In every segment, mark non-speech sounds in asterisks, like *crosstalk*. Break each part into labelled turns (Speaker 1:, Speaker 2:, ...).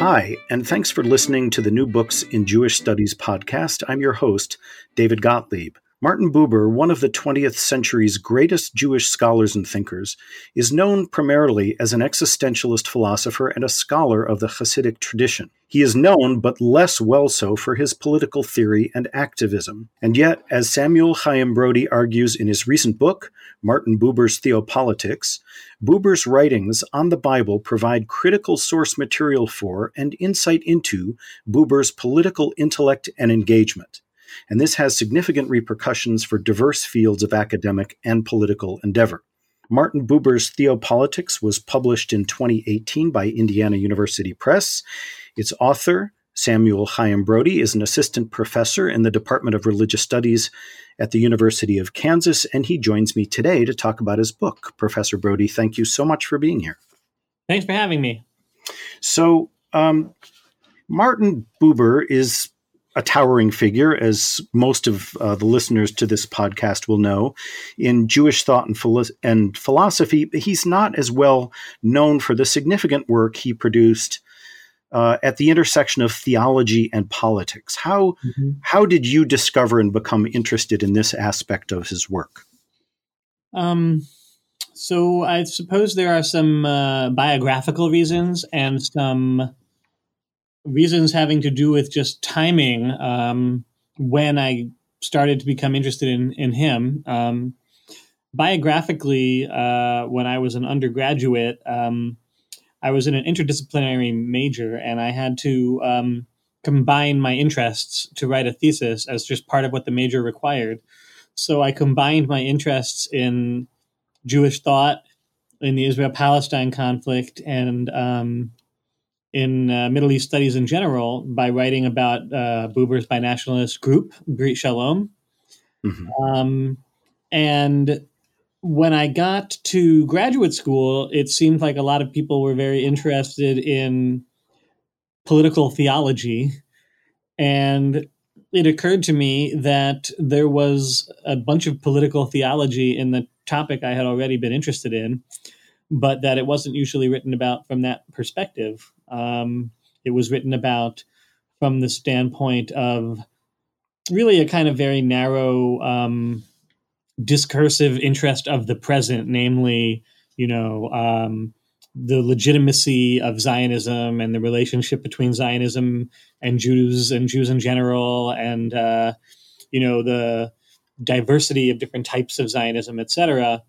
Speaker 1: Hi, and thanks for listening to the New Books in Jewish Studies podcast. I'm your host, David Gottlieb. Martin Buber, one of the 20th century's greatest Jewish scholars and thinkers, is known primarily as an existentialist philosopher and a scholar of the Hasidic tradition. He is known, but less well so, for his political theory and activism. And yet, as Samuel Hayim Brody argues in his recent book, Martin Buber's Theopolitics, Buber's writings on the Bible provide critical source material for and insight into Buber's political intellect and engagement and this has significant repercussions for diverse fields of academic and political endeavor. Martin Buber's Theopolitics was published in 2018 by Indiana University Press. Its author, Samuel Hayim Brody, is an assistant professor in the Department of Religious Studies at the University of Kansas, and he joins me today to talk about his book. Professor Brody, thank you so much for being here.
Speaker 2: Thanks for having me.
Speaker 1: So, um, Martin Buber is a towering figure, as most of uh, the listeners to this podcast will know, in Jewish thought and, philo- and philosophy. He's not as well known for the significant work he produced uh, at the intersection of theology and politics. How mm-hmm. how did you discover and become interested in this aspect of his work?
Speaker 2: Um, so I suppose there are some uh, biographical reasons and some reasons having to do with just timing um, when I started to become interested in in him. Um, biographically, uh, when I was an undergraduate, um, I was in an interdisciplinary major, and I had to um, combine my interests to write a thesis as just part of what the major required. So I combined my interests in Jewish thought, in the Israel Palestine conflict, and um, in uh, Middle East studies in general by writing about uh, Buber's binationalist group, Brit Shalom. Mm-hmm. Um, and when I got to graduate school, it seemed like a lot of people were very interested in political theology. And it occurred to me that there was a bunch of political theology in the topic I had already been interested in, but that it wasn't usually written about from that perspective. Um, it was written about from the standpoint of really a kind of very narrow um, discursive interest of the present, namely, you know, um, the legitimacy of Zionism and the relationship between Zionism and Jews and Jews in general, and uh, you know the diversity of different types of Zionism, etc.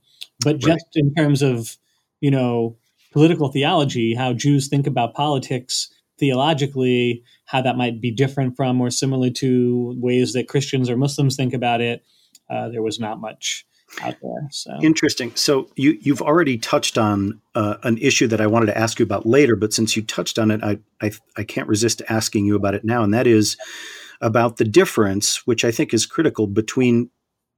Speaker 2: But just right. in terms of you know political theology, how Jews think about politics theologically, how that might be different from or similar to ways that Christians or Muslims think about it. Uh, there was not much out there. So
Speaker 1: interesting. So you you've already touched on uh, an issue that I wanted to ask you about later, but since you touched on it, I, I I can't resist asking you about it now, and that is about the difference, which I think is critical between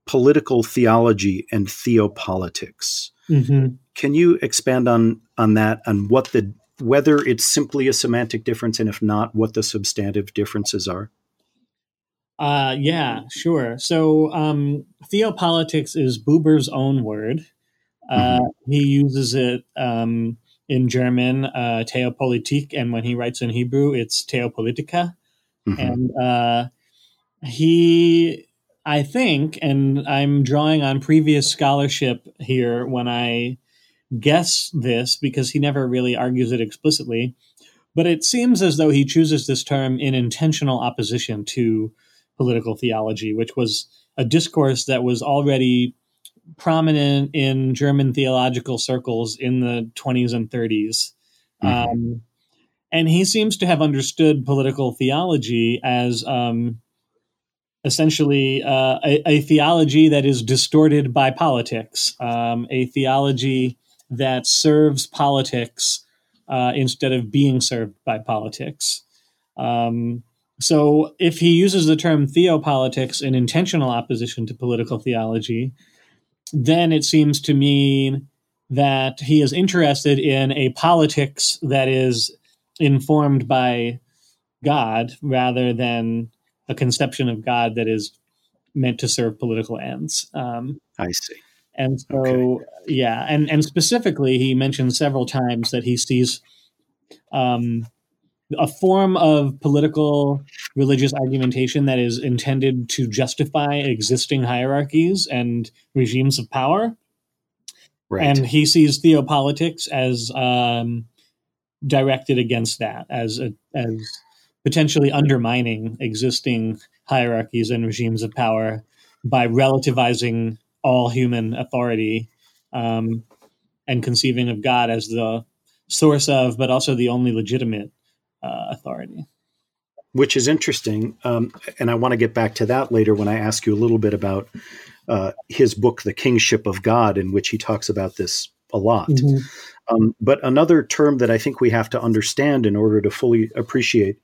Speaker 1: political theology and theopolitics. Mm-hmm. Can you expand on on that and what the whether it's simply a semantic difference and if not, what the substantive differences are?
Speaker 2: Uh, yeah, sure. So um, theopolitics is Buber's own word. Uh, mm-hmm. He uses it um, in German, uh, Theopolitik, and when he writes in Hebrew, it's Theopolitica. Mm-hmm. And uh, he I think, and I'm drawing on previous scholarship here when I guess this because he never really argues it explicitly, but it seems as though he chooses this term in intentional opposition to political theology, which was a discourse that was already prominent in German theological circles in the 20s and 30s. Mm-hmm. Um, and he seems to have understood political theology as um, essentially uh, a, a, theology that is distorted by politics, um, a theology that serves politics uh, instead of being served by politics. Um, so, if he uses the term theopolitics in intentional opposition to political theology, then it seems to mean that he is interested in a politics that is informed by God rather than a conception of God that is meant to serve political ends. Um,
Speaker 1: I see.
Speaker 2: And so, okay. yeah, and and specifically, he mentioned several times that he sees um, a form of political religious argumentation that is intended to justify existing hierarchies and regimes of power. Right. And he sees theopolitics as um, directed against that, as a, as potentially undermining existing hierarchies and regimes of power by relativizing all human authority um, and conceiving of God as the source of, but also the only legitimate uh, authority.
Speaker 1: Which is interesting. Um, and I want to get back to that later when I ask you a little bit about uh, his book, The Kingship of God, in which he talks about this a lot. Mm-hmm. Um, but another term that I think we have to understand in order to fully appreciate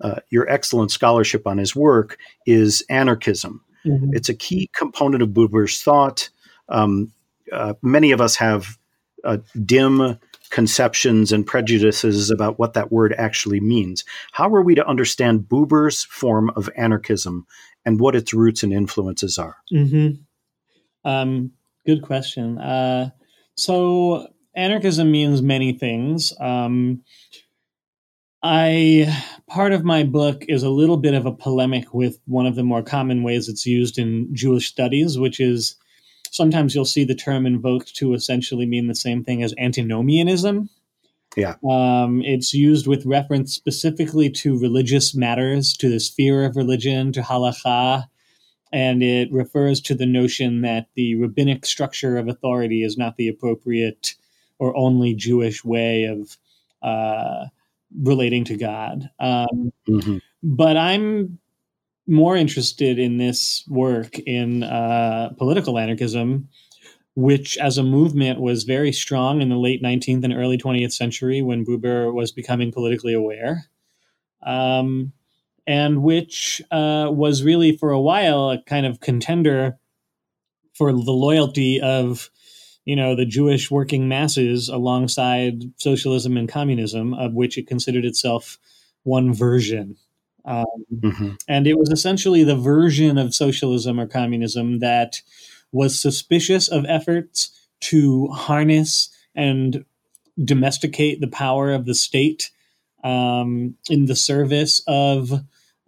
Speaker 1: uh, your excellent scholarship on his work is anarchism. Mm-hmm. It's a key component of Buber's thought. Um, uh, many of us have uh, dim conceptions and prejudices about what that word actually means. How are we to understand Buber's form of anarchism and what its roots and influences are?
Speaker 2: Mm-hmm. Um, good question. Uh, so, anarchism means many things. Um, I part of my book is a little bit of a polemic with one of the more common ways it's used in Jewish studies, which is sometimes you'll see the term invoked to essentially mean the same thing as antinomianism.
Speaker 1: Yeah.
Speaker 2: Um, it's used with reference specifically to religious matters, to the sphere of religion, to halacha, and it refers to the notion that the rabbinic structure of authority is not the appropriate or only Jewish way of uh, relating to God. Um, mm-hmm. But I'm more interested in this work in uh, political anarchism, which as a movement was very strong in the late 19th and early 20th century when Buber was becoming politically aware. Um, and which uh, was really for a while a kind of contender for the loyalty of you know, the Jewish working masses alongside socialism and communism, of which it considered itself one version. Um, mm-hmm. And it was essentially the version of socialism or communism that was suspicious of efforts to harness and domesticate the power of the state um, in the service of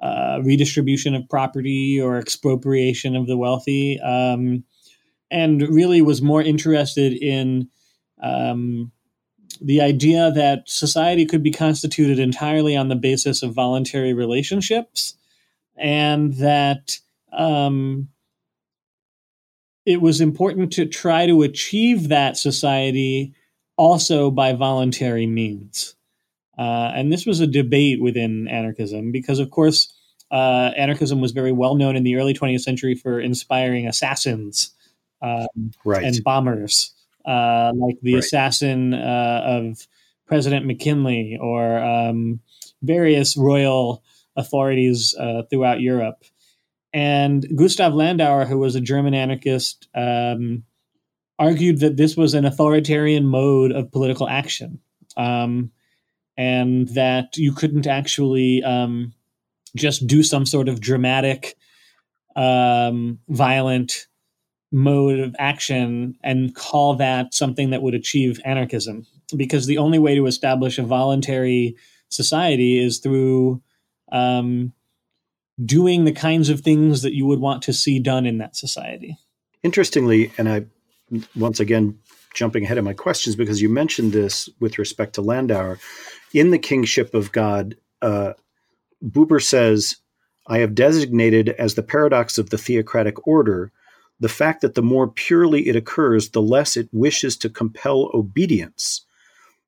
Speaker 2: uh, redistribution of property or expropriation of the wealthy. Um, and really was more interested in um, the idea that society could be constituted entirely on the basis of voluntary relationships and that um, it was important to try to achieve that society also by voluntary means. Uh, and this was a debate within anarchism because, of course, uh, anarchism was very well known in the early 20th century for inspiring assassins um, right. and bombers, uh, like the right. assassin uh, of President McKinley or um, various royal authorities uh, throughout Europe. And Gustav Landauer, who was a German anarchist, um, argued that this was an authoritarian mode of political action, um, and that you couldn't actually um, just do some sort of dramatic, um, violent mode of action and call that something that would achieve anarchism because the only way to establish a voluntary society is through um, doing the kinds of things that you would want to see done in that society.
Speaker 1: Interestingly, and I once again jumping ahead of my questions because you mentioned this with respect to Landauer in the kingship of God. Uh, Buber says, "I have designated as the paradox of the theocratic order." The fact that the more purely it occurs, the less it wishes to compel obedience.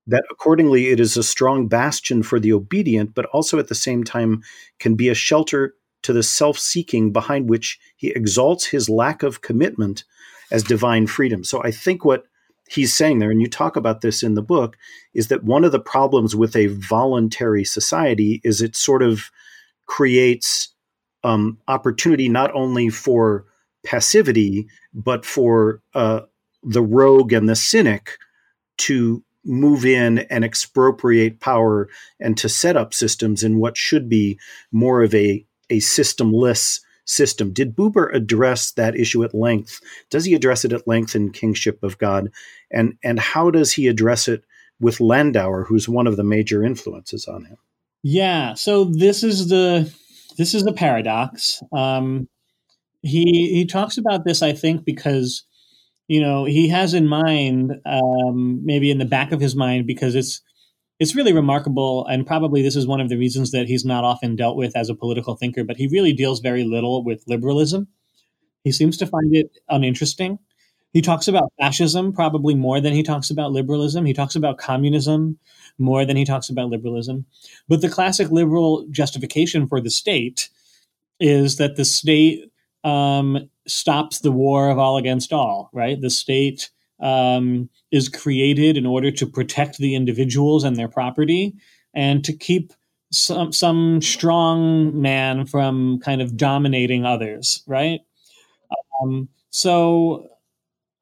Speaker 1: That accordingly it is a strong bastion for the obedient, but also at the same time can be a shelter to the self seeking behind which he exalts his lack of commitment as divine freedom. So I think what he's saying there, and you talk about this in the book, is that one of the problems with a voluntary society is it sort of creates um, opportunity not only for passivity, but for uh, the rogue and the cynic to move in and expropriate power and to set up systems in what should be more of a, a systemless system. Did Buber address that issue at length? Does he address it at length in Kingship of God? And and how does he address it with Landauer, who's one of the major influences on him?
Speaker 2: Yeah, so this is the this is a paradox. Um, he he talks about this, I think, because you know he has in mind, um, maybe in the back of his mind, because it's it's really remarkable, and probably this is one of the reasons that he's not often dealt with as a political thinker. But he really deals very little with liberalism. He seems to find it uninteresting. He talks about fascism probably more than he talks about liberalism. He talks about communism more than he talks about liberalism. But the classic liberal justification for the state is that the state um, stops the war of all against all, right? The state um, is created in order to protect the individuals and their property and to keep some some strong man from kind of dominating others, right? Um, so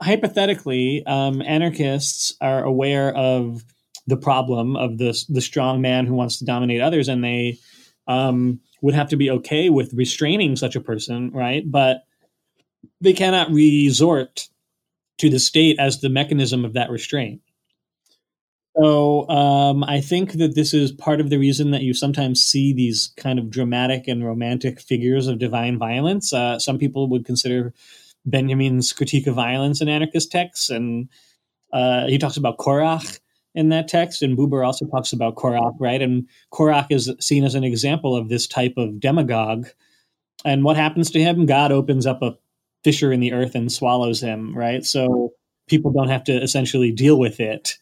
Speaker 2: hypothetically, um, anarchists are aware of the problem of the the strong man who wants to dominate others, and they um, would have to be okay with restraining such a person, right? But they cannot resort to the state as the mechanism of that restraint. So um, I think that this is part of the reason that you sometimes see these kind of dramatic and romantic figures of divine violence. Uh, some people would consider Benjamin's critique of violence in anarchist texts, and uh, he talks about Korach in that text, and Buber also talks about Korach, right? And Korach is seen as an example of this type of demagogue. And what happens to him? God opens up a fissure in the earth and swallows him, right? So people don't have to essentially deal with it.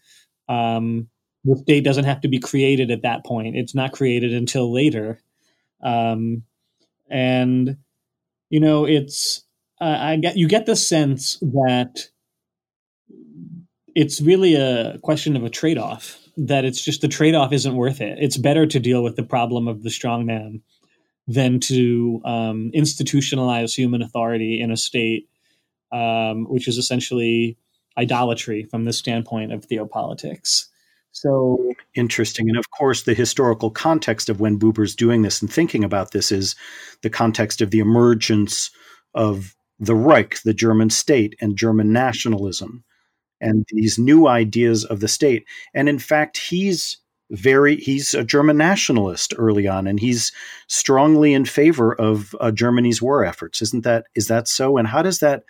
Speaker 2: Um, the state doesn't have to be created at that point. It's not created until later. Um, and you know, it's uh, I get you get the sense that it's really a question of a trade-off. That it's just the trade-off isn't worth it. It's better to deal with the problem of the strong man than to um, institutionalize human authority in a state, um, which is essentially idolatry from the standpoint of theopolitics. So
Speaker 1: interesting. And of course, the historical context of when Buber's doing this and thinking about this is the context of the emergence of the Reich, the German state, and German nationalism, and these new ideas of the state. And in fact, he's very he's a German nationalist early on, and he's strongly in favor of uh, Germany's war efforts. Isn't that is that so? And how does that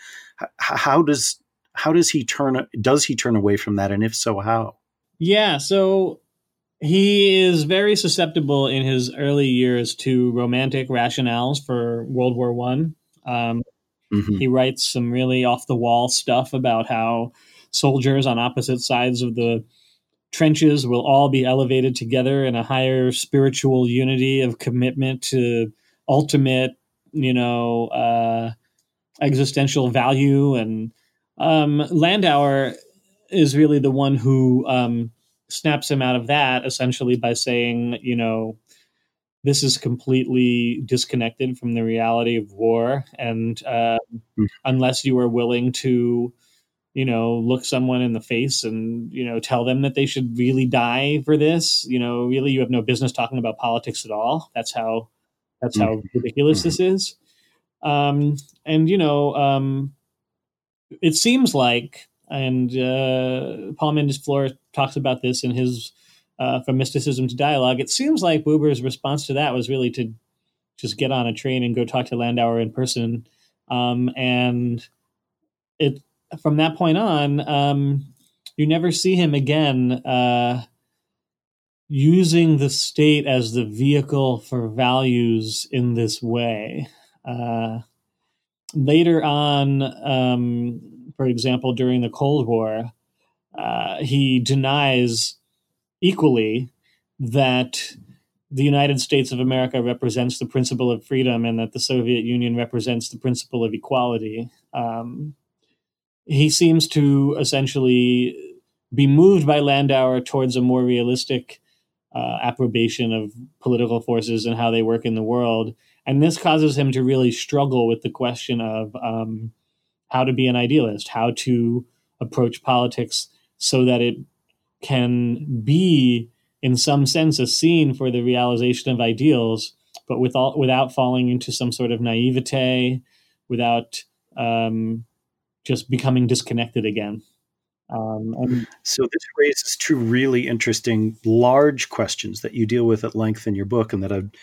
Speaker 1: how does how does he turn does he turn away from that, and if so, how?
Speaker 2: Yeah, so he is very susceptible in his early years to romantic rationales for World War One. Um, mm-hmm. He writes some really off the wall stuff about how soldiers on opposite sides of the trenches will all be elevated together in a higher spiritual unity of commitment to ultimate, you know, uh, existential value. And um, Landauer is really the one who um, snaps him out of that essentially by saying, you know, this is completely disconnected from the reality of war. And uh, mm. unless you are willing to you know, look someone in the face and, you know, tell them that they should really die for this. You know, really you have no business talking about politics at all. That's how that's how mm-hmm. ridiculous mm-hmm. this is. Um, and you know, um, it seems like, and uh, Paul Mendes Flohr talks about this in his uh, From Mysticism to Dialogue. It seems like Buber's response to that was really to just get on a train and go talk to Landauer in person. Um, and it from that point on, um, you never see him again uh, using the state as the vehicle for values in this way. Uh, later on, um, for example, during the Cold War, uh, he denies equally that the United States of America represents the principle of freedom and that the Soviet Union represents the principle of equality. Um, he seems to essentially be moved by Landauer towards a more realistic uh, approbation of political forces and how they work in the world. And this causes him to really struggle with the question of um, how to be an idealist, how to approach politics so that it can be, in some sense, a scene for the realization of ideals, but with all, without falling into some sort of naivete, without um, just becoming disconnected again.
Speaker 1: Um, and so this raises two really interesting, large questions that you deal with at length in your book, and that I'd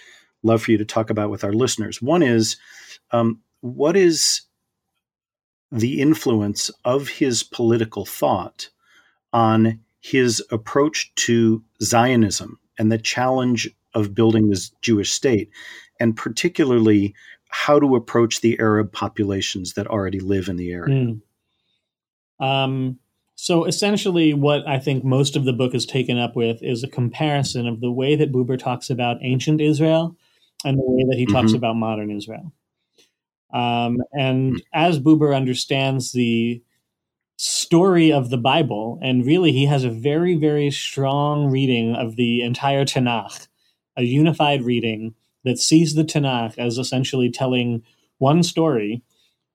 Speaker 1: love for you to talk about with our listeners. One is, um, what is the influence of his political thought on his approach to Zionism and the challenge of building this Jewish state, and particularly how to approach the Arab populations that already live in the area.
Speaker 2: Mm. Um, so essentially, what I think most of the book is taken up with is a comparison of the way that Buber talks about ancient Israel and the way that he mm-hmm. talks about modern Israel. Um, and mm-hmm. as Buber understands the story of the Bible, and really he has a very, very strong reading of the entire Tanakh, a unified reading that sees the Tanakh as essentially telling one story,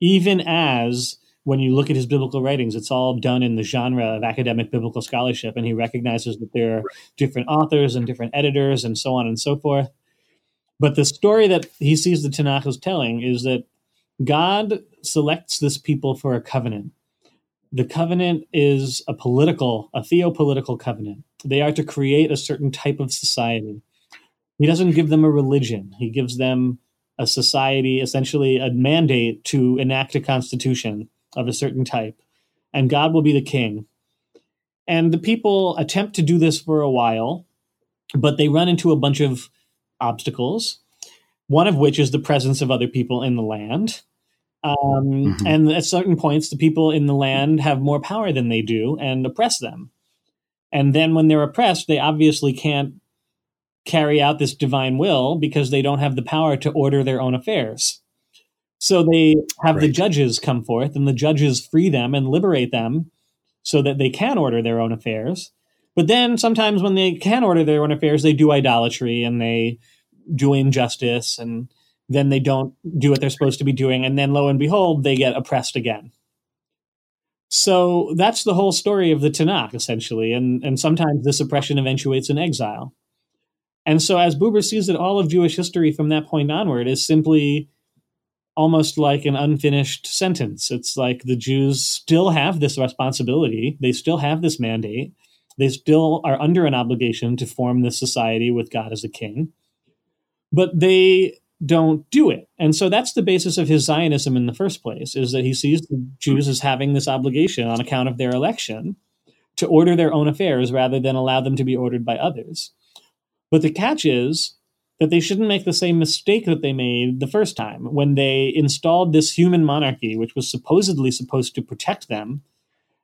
Speaker 2: even as when you look at his biblical writings, it's all done in the genre of academic biblical scholarship, and he recognizes that there are different authors and different editors and so on and so forth. But the story that he sees the Tanakh is telling is that God selects this people for a covenant. The covenant is a political, a theopolitical covenant. They are to create a certain type of society. He doesn't give them a religion. He gives them a society, essentially a mandate to enact a constitution of a certain type, and God will be the king. And the people attempt to do this for a while, but they run into a bunch of obstacles, one of which is the presence of other people in the land. Um, mm-hmm. And at certain points, the people in the land have more power than they do and oppress them. And then when they're oppressed, they obviously can't carry out this divine will because they don't have the power to order their own affairs. So they have right. the judges come forth, and the judges free them and liberate them so that they can order their own affairs. But then sometimes when they can order their own affairs, they do idolatry and they do injustice, and then they don't do what they're supposed to be doing. And then lo and behold, they get oppressed again. So that's the whole story of the Tanakh, essentially. And, and sometimes this oppression eventuates in exile. And so, as Buber sees it, all of Jewish history from that point onward is simply almost like an unfinished sentence. It's like the Jews still have this responsibility, they still have this mandate, they still are under an obligation to form this society with God as a king, but they don't do it. And so that's the basis of his Zionism in the first place, is that he sees the Jews as having this obligation on account of their election to order their own affairs rather than allow them to be ordered by others. But the catch is that they shouldn't make the same mistake that they made the first time when they installed this human monarchy, which was supposedly supposed to protect them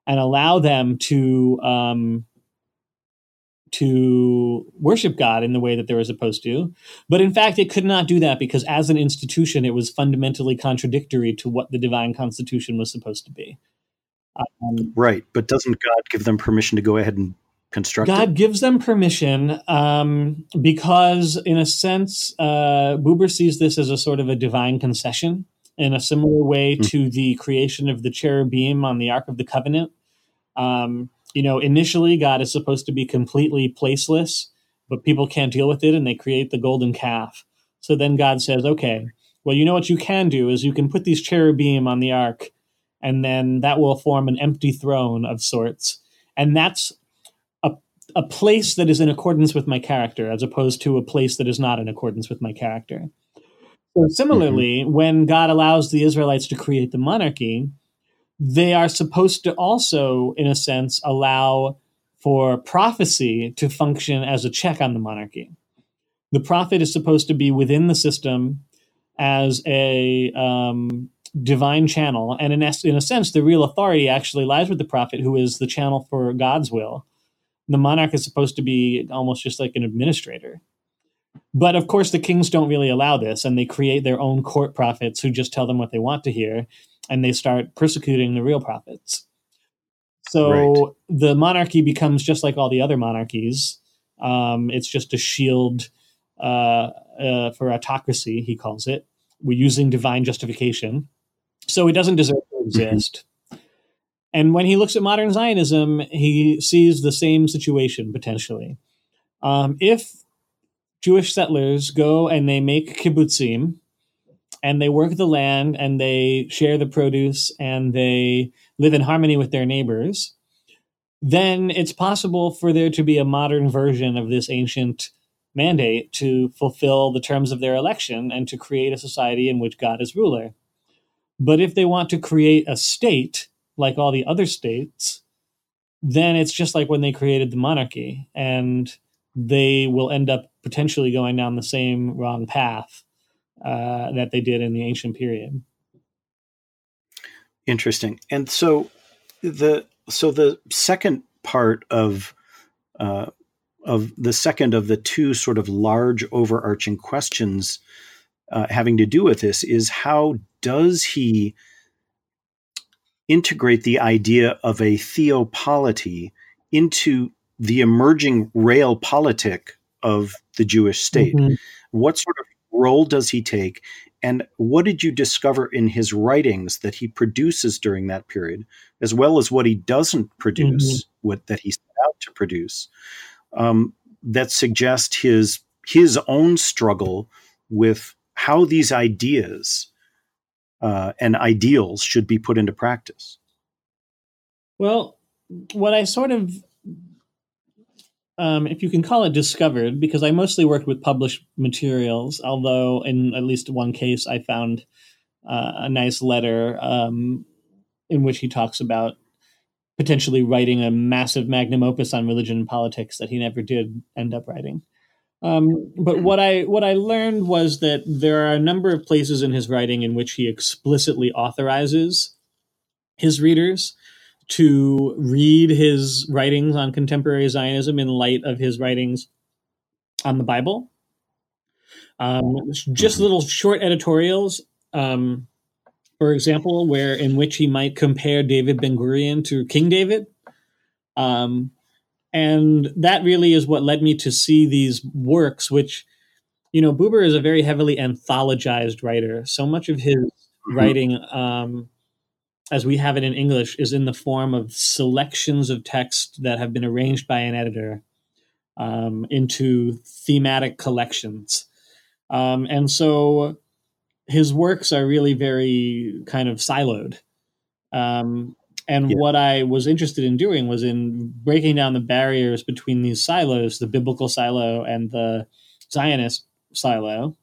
Speaker 2: and allow them to um, to worship God in the way that they were supposed to. But in fact, it could not do that because as an institution, it was fundamentally contradictory to what the divine constitution was supposed to be.
Speaker 1: Um, right, but doesn't God give them permission to go ahead and constructed?
Speaker 2: God gives them permission um, because, in a sense, uh, Buber sees this as a sort of a divine concession in a similar way mm. to the creation of the cherubim on the Ark of the Covenant. Um, you know, initially, God is supposed to be completely placeless, but people can't deal with it and they create the golden calf. So then God says, okay, well, you know what you can do is you can put these cherubim on the ark, and then that will form an empty throne of sorts. And that's a place that is in accordance with my character as opposed to a place that is not in accordance with my character. So similarly, mm-hmm. when God allows the Israelites to create the monarchy, they are supposed to also, in a sense, allow for prophecy to function as a check on the monarchy. The prophet is supposed to be within the system as a um, divine channel, and in, es- in a sense, the real authority actually lies with the prophet, who is the channel for God's will the monarch is supposed to be almost just like an administrator. But of course, the kings don't really allow this, and they create their own court prophets who just tell them what they want to hear. and they start persecuting the real prophets. So
Speaker 1: Right.
Speaker 2: the monarchy becomes just like all the other monarchies. Um, it's just a shield uh, uh, for autocracy, he calls it. We're using divine justification. So it doesn't deserve to exist. And when he looks at modern Zionism, he sees the same situation potentially. Um, if Jewish settlers go and they make kibbutzim and they work the land and they share the produce and they live in harmony with their neighbors, then it's possible for there to be a modern version of this ancient mandate to fulfill the terms of their election and to create a society in which God is ruler. But if they want to create a state like all the other states, then it's just like when they created the monarchy, and they will end up potentially going down the same wrong path uh, that they did in the ancient period.
Speaker 1: Interesting. And so the so the second part of uh, of the second of the two sort of large overarching questions uh, having to do with this is how does he integrate the idea of a theopolity into the emerging realpolitik of the Jewish state?
Speaker 2: Mhm.
Speaker 1: What sort of role does he take? And what did you discover in his writings that he produces during that period, as well as what he doesn't produce, what that he set out to produce, um, that suggest his his own struggle with how these ideas uh, and ideals should be put into practice?
Speaker 2: Well, what I sort of, um, if you can call it discovered, because I mostly worked with published materials, although in at least one case I found uh, a nice letter um, in which he talks about potentially writing a massive magnum opus on religion and politics that he never did end up writing. Um, but what I what I learned was that there are a number of places in his writing in which he explicitly authorizes his readers to read his writings on contemporary Zionism in light of his writings on the Bible. Um, just little short editorials, um, for example, where in which he might compare David Ben Gurion to King David. Um, and that really is what led me to see these works, which, you know, Buber is a very heavily anthologized writer. So much of his
Speaker 1: Mhm.
Speaker 2: writing, um, as we have it in English, is in the form of selections of text that have been arranged by an editor um, into thematic collections. Um, and so his works are really very kind of siloed. Um, and
Speaker 1: Yeah.
Speaker 2: what I was interested in doing was in breaking down the barriers between these silos, the biblical silo and the Zionist silo,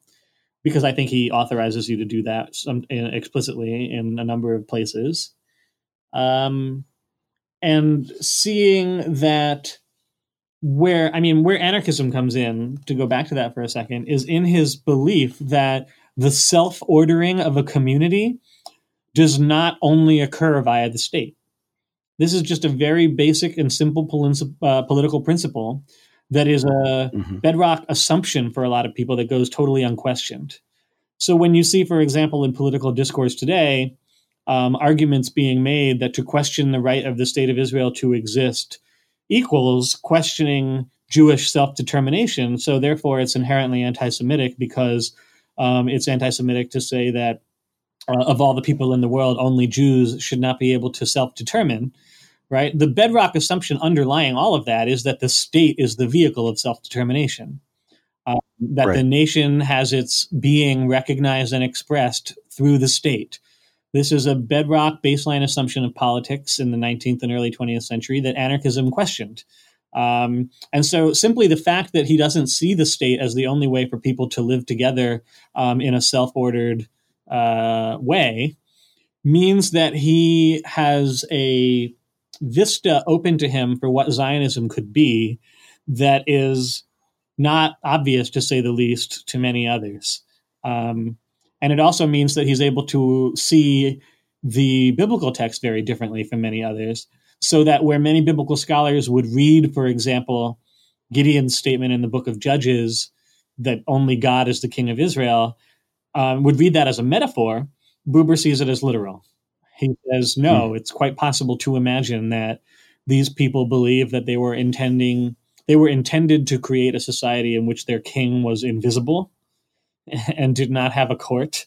Speaker 2: because I think he authorizes you to do that some, in, explicitly in a number of places. Um, and seeing that where, I mean, where anarchism comes in, to go back to that for a second, is in his belief that the self ordering of a community does not only occur via the state. This is just a very basic and simple uh, political principle that is a
Speaker 1: Mhm.
Speaker 2: bedrock assumption for a lot of people that goes totally unquestioned. So when you see, for example, in political discourse today, um, arguments being made that to question the right of the state of Israel to exist equals questioning Jewish self determination. So therefore, it's inherently anti Semitic because um, it's anti Semitic to say that uh, of all the people in the world, only Jews should not be able to self determine. Right? The bedrock assumption underlying all of that is that the state is the vehicle of self determination. Um, that the nation has its being recognized and expressed through the state. This is a bedrock baseline assumption of politics in the 19th and early 20th century that anarchism questioned. Um, and so, simply the fact that he doesn't see the state as the only way for people to live together um, in a self ordered uh, way means that he has a vista open to him for what Zionism could be that is not obvious, to say the least, to many others. Um, and it also means that he's able to see the biblical text very differently from many others. So that where many biblical scholars would read, for example, Gideon's statement in the book of Judges that only God is the king of Israel, um, would read that as a metaphor, Buber sees it as literal. He says, no, hmm. it's quite possible to imagine that these people believe that they were intending they were intended to create a society in which their king was invisible *laughs* and did not have a court,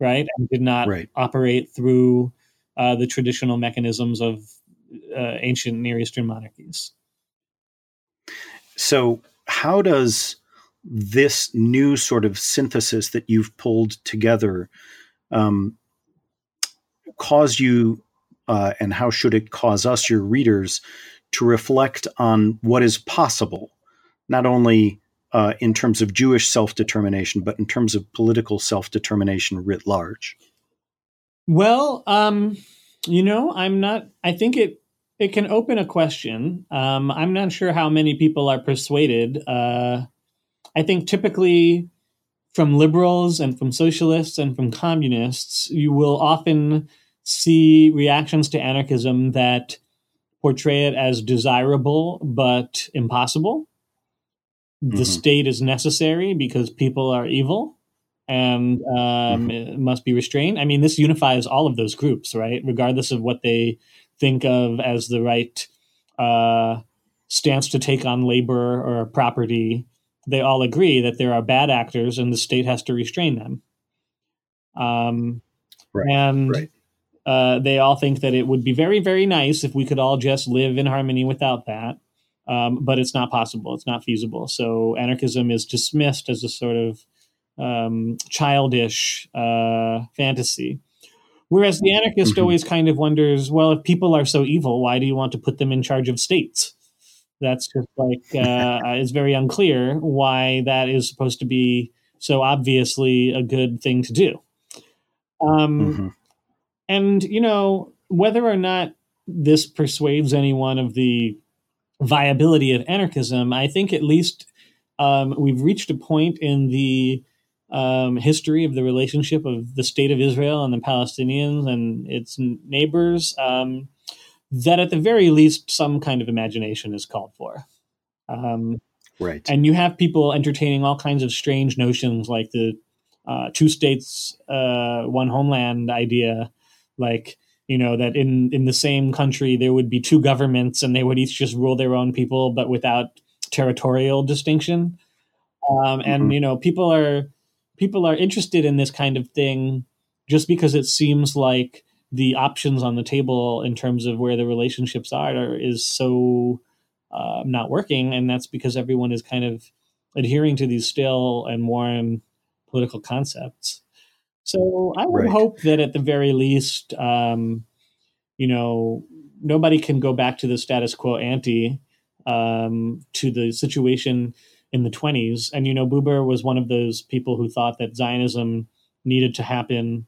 Speaker 2: right? And did not right. operate through uh, the traditional mechanisms of uh, ancient Near Eastern monarchies.
Speaker 1: So, how does this new sort of synthesis that you've pulled together um, cause you, uh, and how should it cause us, your readers, to reflect on what is possible, not only uh, in terms of Jewish self determination, but in terms of political self determination writ large?
Speaker 2: Well, um, you know, I'm not. I think it it can open a question. Um, I'm not sure how many people are persuaded. Uh, I think typically from liberals and from socialists and from communists, you will often see reactions to anarchism that portray it as desirable but impossible. Mm-hmm. The state is necessary because people are evil and um, mm-hmm. must be restrained. I mean, this unifies all of those groups, right? Regardless of what they think of as the right uh, stance to take on labor or property, they all agree that there are bad actors and the state has to restrain them. Um, right, and right. Uh, they all think that it would be very, very nice if we could all just live in harmony without that. Um, but it's not possible. It's not feasible. So anarchism is dismissed as a sort of um, childish uh, fantasy. Whereas the anarchist mm-hmm. always kind of wonders, well, if people are so evil, why do you want to put them in charge of states? That's just like uh, it's very unclear why that is supposed to be so obviously a good thing to do. Um, mm-hmm. And you know whether or not this persuades anyone of the viability of anarchism, I think at least um, we've reached a point in the um, history of the relationship of the state of Israel and the Palestinians and its neighbors, um, that at the very least, some kind of imagination is called for. Um,
Speaker 1: right.
Speaker 2: And you have people entertaining all kinds of strange notions like the uh, two states, uh, one homeland idea, like, you know, that in, in the same country there would be two governments and they would each just rule their own people, but without territorial distinction. Um, and, mm-hmm. you know, people are people are interested in this kind of thing just because it seems like the options on the table in terms of where the relationships are is so uh, not working, and that's because everyone is kind of adhering to these stale and worn political concepts. So I would right. hope that at the very least, um, you know, nobody can go back to the status quo ante um, to the situation in the 20s. And, you know, Buber was one of those people who thought that Zionism needed to happen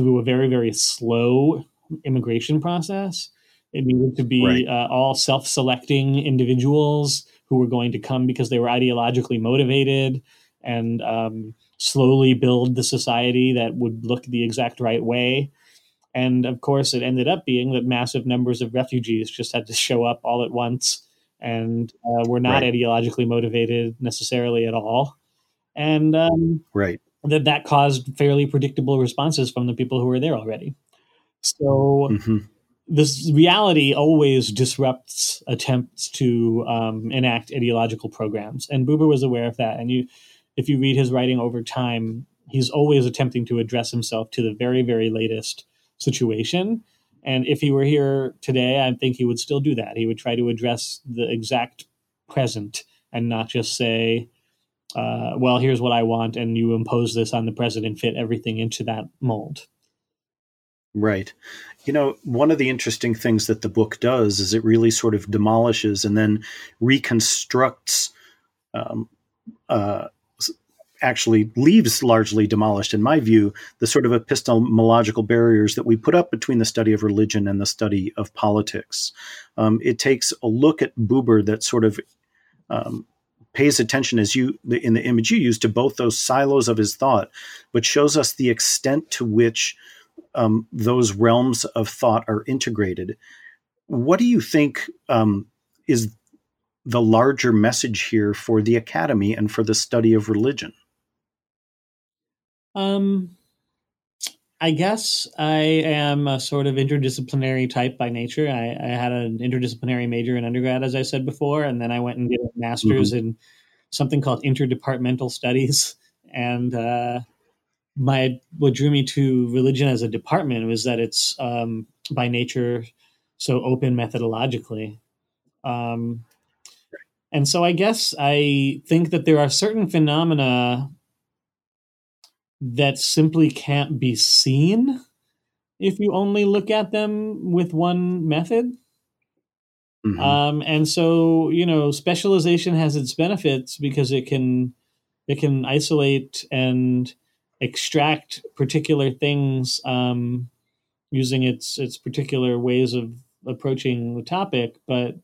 Speaker 2: through a very, very slow immigration process. It needed to be right. uh, all self selecting individuals who were going to come because they were ideologically motivated and um, slowly build the society that would look the exact right way. And of course, it ended up being that massive numbers of refugees just had to show up all at once and uh, were not right. ideologically motivated necessarily at all. And um,
Speaker 1: right.
Speaker 2: That that caused fairly predictable responses from the people who were there already. So mm-hmm. this reality always disrupts attempts to um, enact ideological programs, and Buber was aware of that. And you, if you read his writing over time, he's always attempting to address himself to the very, very latest situation and if he were here today, I think he would still do that. He would try to address the exact present and not just say, uh, well, here's what I want, and you impose this on the president, fit everything into that mold.
Speaker 1: Right. You know, one of the interesting things that the book does is it really sort of demolishes and then reconstructs um, uh, actually leaves largely demolished, in my view, the sort of epistemological barriers that we put up between the study of religion and the study of politics. Um, it takes a look at Buber that sort of um, pays attention, as you in the image you use, to both those silos of his thought, but shows us the extent to which um, those realms of thought are integrated. What do you think um, is the larger message here for the academy and for the study of religion?
Speaker 2: Um, I guess I am a sort of interdisciplinary type by nature. I, I, had an interdisciplinary major in undergrad, as I said before, and then I went and did a master's mm-hmm. in something called interdepartmental studies. And uh, my what drew me to religion as a department was that it's um, by nature so open methodologically. Um, and so I guess I think that there are certain phenomena that simply can't be seen if you only look at them with one method. Mm-hmm. Um, and so, you know, specialization has its benefits because it can it can isolate and extract particular things um, using its its particular ways of approaching the topic. But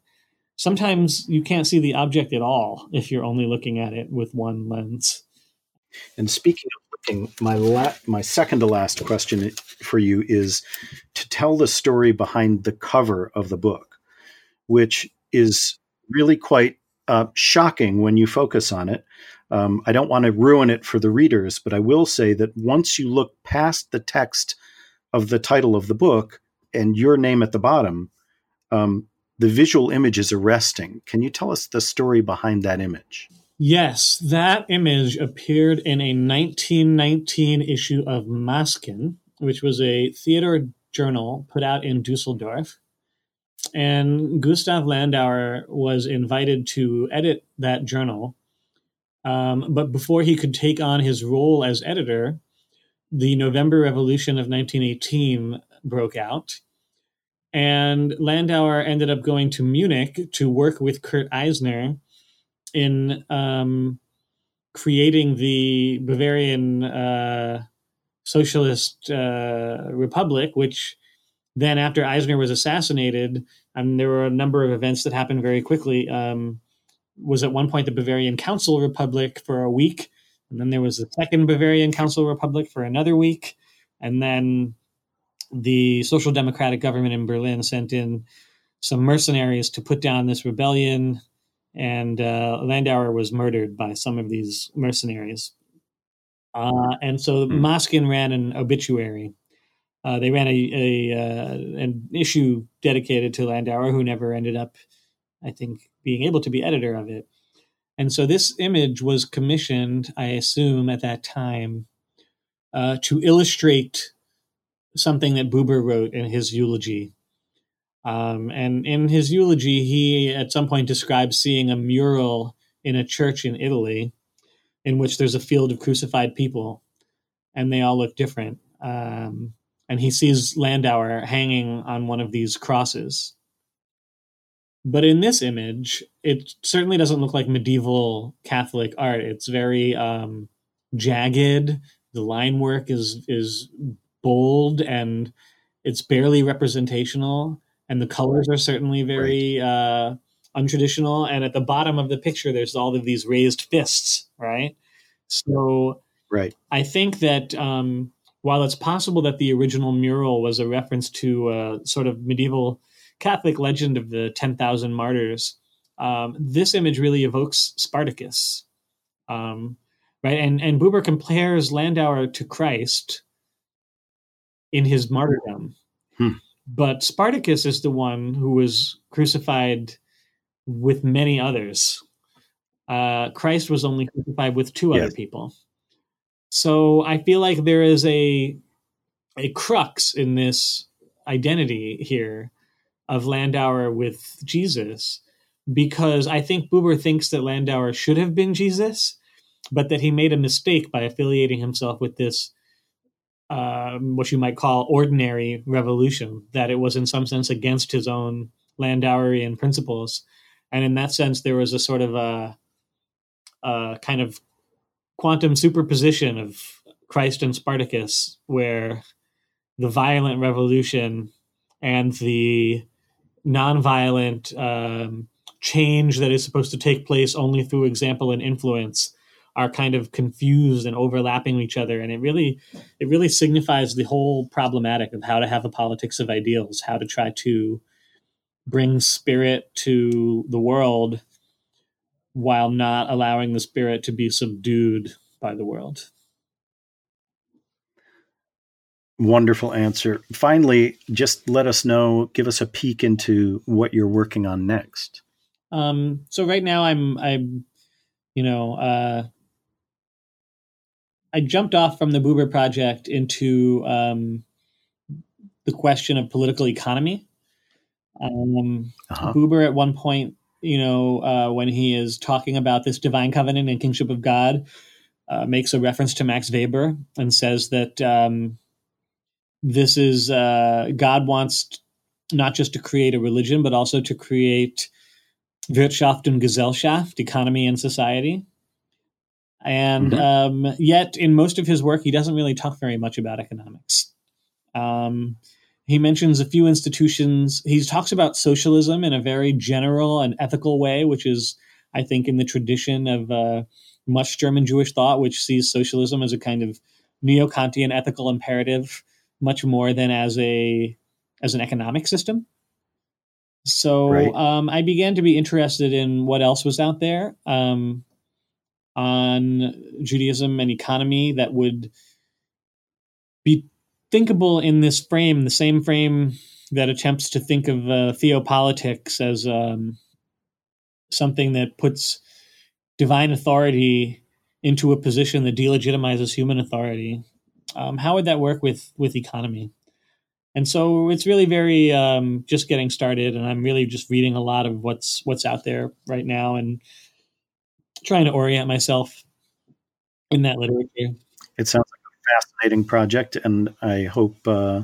Speaker 2: sometimes you can't see the object at all if you're only looking at it with one lens.
Speaker 1: And speaking of my la- my second to last question for you is to tell the story behind the cover of the book, which is really quite uh, shocking when you focus on it. Um, I don't want to ruin it for the readers, but I will say that once you look past the text of the title of the book and your name at the bottom, um, the visual image is arresting. Can you tell us the story behind that image?
Speaker 2: Yes, that image appeared in a 1919 issue of Masken, which was a theater journal put out in Dusseldorf. And Gustav Landauer was invited to edit that journal. Um, but before he could take on his role as editor, the November Revolution of 1918 broke out. And Landauer ended up going to Munich to work with Kurt Eisner in um, creating the Bavarian uh, Socialist uh, Republic, which then, after Eisner was assassinated, I mean, there were a number of events that happened very quickly. Um, was at one point the Bavarian Council Republic for a week, and then there was the second Bavarian Council Republic for another week, and then the Social Democratic government in Berlin sent in some mercenaries to put down this rebellion and uh, Landauer was murdered by some of these mercenaries. Uh, and so mm. Masken ran an obituary. Uh, they ran a, a uh, an issue dedicated to Landauer, who never ended up, I think, being able to be editor of it. And so this image was commissioned, I assume, at that time, uh, to illustrate something that Buber wrote in his eulogy um, and in his eulogy, he at some point describes seeing a mural in a church in Italy in which there's a field of crucified people and they all look different. Um, and he sees Landauer hanging on one of these crosses. But in this image, it certainly doesn't look like medieval Catholic art. It's very um, jagged. The line work is is bold and it's barely representational and the colors are certainly very right. uh, untraditional. And at the bottom of the picture, there's all of these raised fists, right? So,
Speaker 1: right.
Speaker 2: I think that um, while it's possible that the original mural was a reference to a sort of medieval Catholic legend of the ten thousand martyrs, um, this image really evokes Spartacus, um, right? And and Buber compares Landauer to Christ in his martyrdom. Hmm. But Spartacus is the one who was crucified with many others. Uh, Christ was only crucified with two yes. other people. So I feel like there is a a crux in this identity here of Landauer with Jesus, because I think Buber thinks that Landauer should have been Jesus, but that he made a mistake by affiliating himself with this um, what you might call ordinary revolution, that it was in some sense against his own Landauerian principles. And in that sense, there was a sort of a, a kind of quantum superposition of Christ and Spartacus, where the violent revolution and the nonviolent um, change that is supposed to take place only through example and influence are kind of confused and overlapping each other and it really it really signifies the whole problematic of how to have a politics of ideals how to try to bring spirit to the world while not allowing the spirit to be subdued by the world
Speaker 1: Wonderful answer. Finally, just let us know, give us a peek into what you're working on next.
Speaker 2: Um, so right now I'm I'm you know uh, I jumped off from the Buber project into um, the question of political economy. Um, uh-huh. Buber at one point, you know, uh, when he is talking about this divine covenant and kingship of God, uh, makes a reference to Max Weber and says that um, this is uh, God wants not just to create a religion, but also to create Wirtschaft und Gesellschaft, economy and society. And mm-hmm. um, yet, in most of his work, he doesn't really talk very much about economics. Um, he mentions a few institutions. He talks about socialism in a very general and ethical way, which is, I think, in the tradition of uh, much German Jewish thought, which sees socialism as a kind of neo Kantian ethical imperative, much more than as a as an economic system. So right. um, I began to be interested in what else was out there um, on Judaism and economy that would be thinkable in this frame, the same frame that attempts to think of uh, theopolitics as um, something that puts divine authority into a position that delegitimizes human authority. Um, how would that work with with economy? and so it's really very um, just getting started and i'm really just reading a lot of what's what's out there right now and trying to orient myself in that literature
Speaker 1: it sounds like a fascinating project and i hope uh,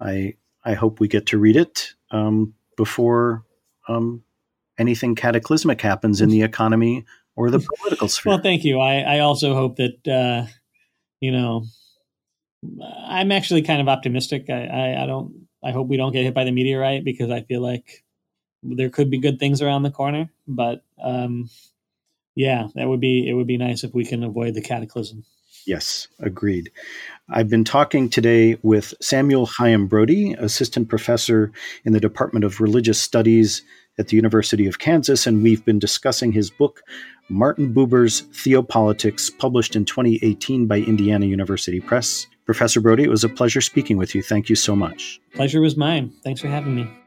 Speaker 1: i i hope we get to read it um, before um, anything cataclysmic happens in the economy or the political sphere
Speaker 2: well thank you i i also hope that uh, you know I'm actually kind of optimistic. I, I, I, don't. I hope we don't get hit by the meteorite because I feel like there could be good things around the corner. But um, yeah, that would be. It would be nice if we can avoid the cataclysm.
Speaker 1: Yes, agreed. I've been talking today with Samuel Hayim Brody, assistant professor in the Department of Religious Studies at the University of Kansas, and we've been discussing his book, Martin Buber's Theopolitics, published in 2018 by Indiana University Press. Professor Brody, it was a pleasure speaking with you. Thank you so much.
Speaker 2: Pleasure was mine. Thanks for having me.